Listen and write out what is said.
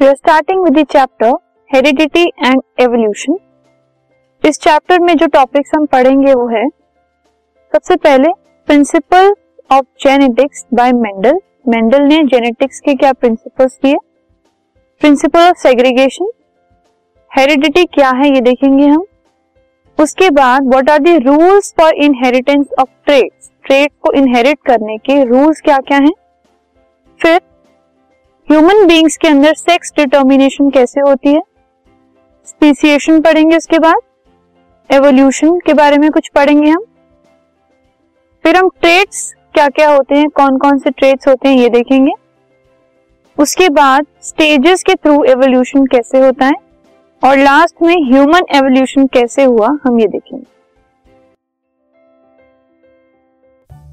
We are starting with chapter heredity and evolution इस chapter में जो टॉपिक्स हम पढ़ेंगे वो है, सबसे पहले principle of genetics by Mendel Mendel ने जेनेटिक्स के क्या प्रिंसिपल्स दिए प्रिंसिपल ऑफ़ सेग्रीगेशन हेरिडिटी क्या है ये देखेंगे हम। उसके बाद what are the rules for inheritance of trades trade को इनहेरिट करने के रूल्स क्या क्या हैं? बींग्स के अंदर सेक्स डिटर्मिनेशन कैसे होती है? स्पीसिएशन पढ़ेंगे उसके बाद? एवोल्यूशन के बारे में कुछ पढ़ेंगे हम? फिर हम ट्रेड्स क्या क्या होते हैं? कौन कौन से ट्रेड्स होते हैं ये देखेंगे। उसके बाद स्टेजेस के थ्रू एवोल्यूशन कैसे होता है? और लास्ट में ह्यूमन एवोल्यूशन कैसे हुआ, हम ये देखेंगे।